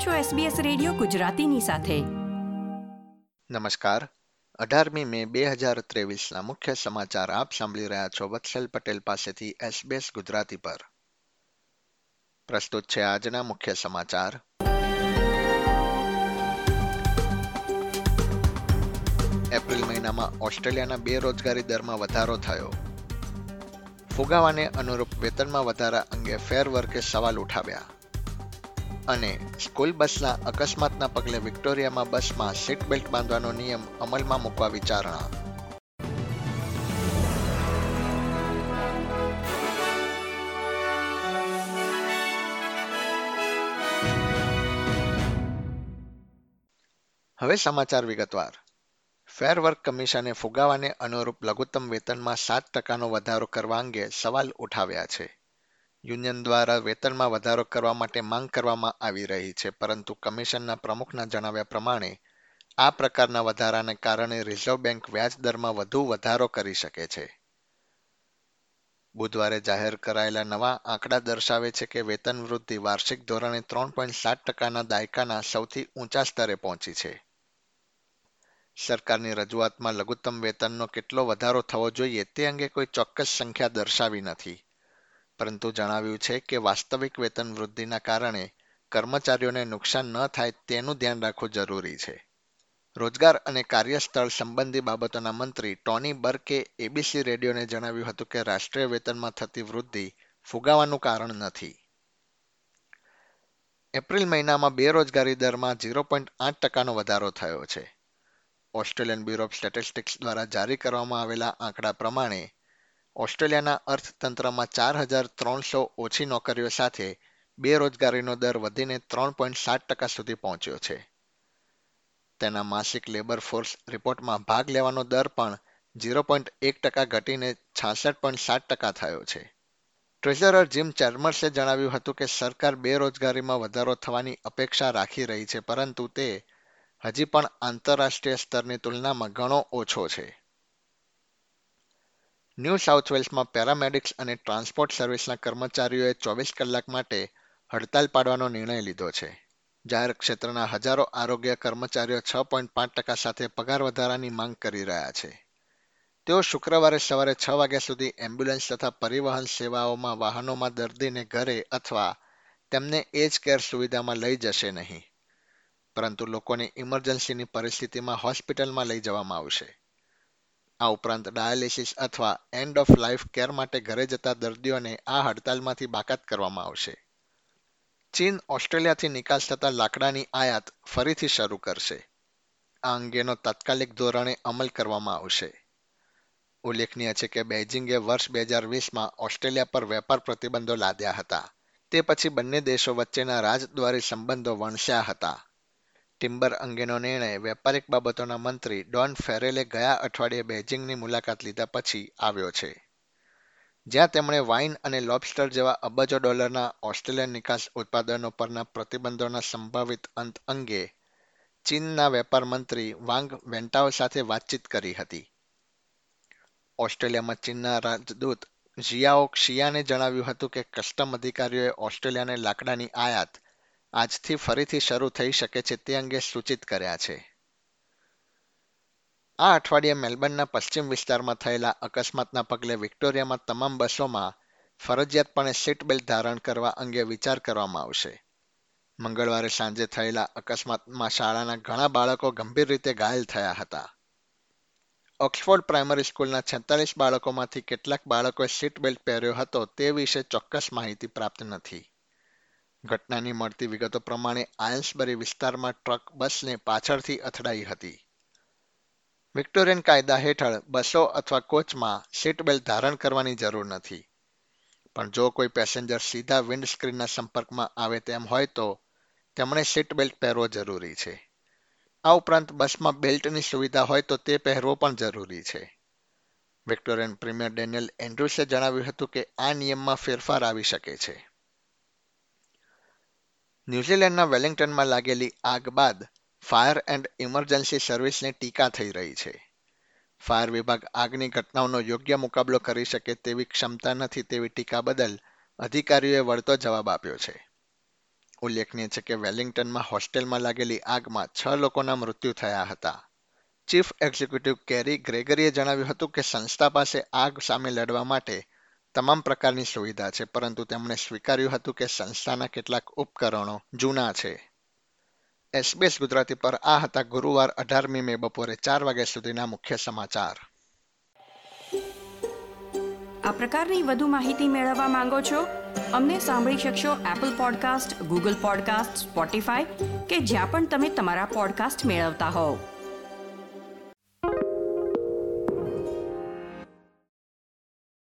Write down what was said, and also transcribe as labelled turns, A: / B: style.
A: આપ છો SBS radio ગુજરાતીની સાથે.
B: નમસ્કાર. અઢારમી મે બે હજાર ત્રેવીસના મુખ્ય સમાચાર આપ સાંભળી રહ્યા છો વત્સલ પટેલ પાસેથી SBS ગુજરાતી પર. પ્રસ્તુત છે આજના મુખ્ય સમાચાર. એપ્રિલ મહિનામાં ઓસ્ટ્રેલિયાના બેરોજગારી દરમાં વધારો થયો. ફુગાવાને અનુરૂપ વેતનમાં વધારા અંગે ફેર વર્કે સવાલ ઉઠાવ્યા. અને સ્કૂલ બસના અકસ્માતના પગલે વિક્ટોરિયામાં બસમાં સીટ બેલ્ટ બાંધવાનો નિયમ અમલમાં મૂકવા વિચારણા. હવે સમાચાર વિગતવાર. ફેર વર્ક કમિશને ફુગાવાને અનુરૂપ લઘુત્તમ વેતનમાં સાત ટકાનો વધારો કરવા અંગે સવાલ ઉઠાવ્યા છે. યુનિયન દ્વારા વેતનમાં વધારો કરવા માટે માંગ કરવામાં આવી રહી છે, પરંતુ કમિશનના પ્રમુખના જણાવ્યા પ્રમાણે, આ પ્રકારના વધારાને કારણે રિઝર્વ બેંક વ્યાજ દરમાં વધુ વધારો કરી શકે છે. બુધવારે જાહેર કરાયેલા નવા આંકડા દર્શાવે છે કે વેતન વૃદ્ધિ વાર્ષિક ધોરણે ત્રણ પોઈન્ટ સાત ટકાના દાયકાના સૌથી ઊંચા સ્તરે પહોંચી છે. સરકારની રજૂઆતમાં લઘુત્તમ વેતનનો કેટલો વધારો થવો જોઈએ તે અંગે કોઈ ચોક્કસ સંખ્યા દર્શાવી નથી. પરંતુ જણાવ્યું છે કે વાસ્તવિક વેતન વૃદ્ધિના કારણે કર્મચારીઓને નુકસાન ન થાય તેનું ધ્યાન રાખવું જરૂરી છે. રોજગાર અને કાર્યસ્થળ સંબંધી બાબતોના મંત્રી ટોની બર્કે એબીસી રેડિયોને જણાવ્યું હતું કે રાષ્ટ્રીય વેતનમાં થતી વૃદ્ધિ ફુગાવાનું કારણ નથી. એપ્રિલ મહિનામાં બેરોજગારી દરમાં ઝીરો પોઈન્ટ આઠ ટકાનો વધારો થયો છે. ઓસ્ટ્રેલિયન બ્યુરો ઓફ સ્ટેટિસ્ટિક્સ દ્વારા જારી કરવામાં આવેલા આંકડા પ્રમાણે ઓસ્ટ્રેલિયાના અર્થતંત્રમાં ચાર હજાર ત્રણસો ઓછી નોકરીઓ સાથે બેરોજગારીનો દર વધીને ત્રણ પોઈન્ટ સાત ટકા સુધી પહોંચ્યો છે. તેના માસિક લેબર ફોર્સ રિપોર્ટમાં ભાગ લેવાનો દર પણ ઝીરો પોઈન્ટ એક ટકા ઘટીને છાસઠ પોઈન્ટ સાત ટકા થયો છે. ટ્રેઝરર જીમ ચેર્મર્સે જણાવ્યું હતું કે સરકાર બેરોજગારીમાં વધારો થવાની અપેક્ષા રાખી રહી છે, પરંતુ તે હજી પણ આંતરરાષ્ટ્રીય સ્તરની તુલનામાં ઘણો ઓછો છે. ન્યૂ સાઉથ વેલ્સમાં પેરામેડિક્સ અને ટ્રાન્સપોર્ટ સર્વિસના કર્મચારીઓએ ચોવીસ કલાક માટે હડતાલ પાડવાનો નિર્ણય લીધો છે. જાહેર ક્ષેત્રના હજારો આરોગ્ય કર્મચારીઓ છ પોઈન્ટ પાંચ ટકા સાથે પગાર વધારાની માંગ કરી રહ્યા છે. તેઓ શુક્રવારે સવારે છ વાગ્યા સુધી એમ્બ્યુલન્સ તથા પરિવહન સેવાઓમાં વાહનોમાં દર્દીને ઘરે અથવા તેમને એજ કેર સુવિધામાં લઈ જશે નહીં. પરંતુ લોકોને ઇમરજન્સીની પરિસ્થિતિમાં હોસ્પિટલમાં લઈ જવામાં આવશે. આ ઉપરાંત ડાયાલિસિસ અથવા એન્ડ ઓફ લાઈફ કેર માટે ઘરે જતા દર્દીઓને આ હડતાલમાંથી બાકાત કરવામાં આવશે. ચીન ઓસ્ટ્રેલિયાથી નિકાસ થતા લાકડાની આયાત ફરીથી શરૂ કરશે. આ અંગેનો તાત્કાલિક ધોરણે અમલ કરવામાં આવશે. ઉલ્લેખનીય છે કે બેઇજિંગે વર્ષ બે હજાર વીસમાં ઓસ્ટ્રેલિયા પર વેપાર પ્રતિબંધો લાદ્યા હતા. તે પછી બંને દેશો વચ્ચેના રાજદ્વારી સંબંધો વણસ્યા હતા. ટિમ્બર અંગેનો નિર્ણય વેપારિક બાબતોના મંત્રી ડોન ફેરેલે ગયા અઠવાડિયે બેઇજિંગની મુલાકાત લીધા પછી આવ્યો છે. જ્યાં તેમણે વાઇન અને લોબસ્ટર જેવા અબજો ડોલરના ઓસ્ટ્રેલિયન નિકાસ ઉત્પાદનો પરના પ્રતિબંધોના સંભવિત અંત અંગે ચીનના વેપાર મંત્રી વાંગ વેન્ટાઓ સાથે વાતચીત કરી હતી. ઓસ્ટ્રેલિયામાં ચીનના રાજદૂત ઝિયાઓ ક્ષિયાને જણાવ્યું હતું કે કસ્ટમ અધિકારીઓએ ઓસ્ટ્રેલિયાને લાકડાની આયાત આજથી ફરીથી શરૂ થઈ શકે છે તે અંગે સૂચિત કર્યા છે. આ અઠવાડિયે મેલબર્નના પશ્ચિમ વિસ્તારમાં થયેલા અકસ્માતના પગલે વિક્ટોરિયામાં તમામ બસોમાં ફરજિયાતપણે સીટ બેલ્ટ ધારણ કરવા અંગે વિચાર કરવામાં આવશે. મંગળવારે સાંજે થયેલા અકસ્માતમાં શાળાના ઘણા બાળકો ગંભીર રીતે ઘાયલ થયા હતા. ઓક્સફોર્ડ પ્રાઇમરી સ્કૂલના છેતાલીસ બાળકોમાંથી કેટલાક બાળકોએ સીટ બેલ્ટ પહેર્યો હતો તે વિશે ચોક્કસ માહિતી પ્રાપ્ત નથી. ઘટનાની મળતી વિગતો પ્રમાણે આયન્સબરી વિસ્તારમાં ટ્રક બસને પાછળથી અથડાઈ હતી. વિક્ટોરિયન કાયદા હેઠળ બસો અથવા કોચમાં સીટ બેલ્ટ ધારણ કરવાની જરૂર નથી. પણ જો કોઈ પેસેન્જર સીધા વિન્ડસ્ક્રીનના સંપર્કમાં આવે તેમ હોય તો તેમણે સીટ બેલ્ટ પહેરવો જરૂરી છે. આ ઉપરાંત બસમાં બેલ્ટની સુવિધા હોય તો તે પહેરવો પણ જરૂરી છે. વિક્ટોરિયન પ્રીમિયર ડેનિયલ એન્ડ્રુસે જણાવ્યું હતું કે આ નિયમમાં ફેરફાર આવી શકે છે. ન્યૂઝીલેન્ડના વેલિંગ્ટનમાં લાગેલી આગ બાદ ફાયર એન્ડ ઇમરજન્સી સર્વિસની ટીકા થઈ રહી છે. ફાયર વિભાગ આગની ઘટનાઓનો યોગ્ય મુકાબલો કરી શકે તેવી ક્ષમતા નથી તેવી ટીકા બદલ અધિકારીઓએ વળતો જવાબ આપ્યો છે. ઉલ્લેખનીય છે કે વેલિંગ્ટનમાં હોસ્ટેલમાં લાગેલી આગમાં છ લોકોના મૃત્યુ થયા હતા. ચીફ એક્ઝિક્યુટિવ કેરી ગ્રેગરીએ જણાવ્યું હતું કે સંસ્થા પાસે આગ સામે લડવા માટે તમામ પ્રકારની સુવિધા છે, પરંતુ તેમણે સ્વીકાર્યું હતું કે સંસ્થાના કેટલાક ઉપકરણો જૂના છે. એસબીએસ ગુજરાતી પર આ હતા ગુરુવાર અઢારમી મે બપોરે ચાર વાગ્યા સુધીના મુખ્ય સમાચાર.
A: આ પ્રકારની વધુ માહિતી મેળવવા માંગો છો? અમને સાંભળી શકશો Apple podcast Google podcast Spotify કે જ્યાં પણ તમે તમારા પોડકાસ્ટ મેળવતા હોવ.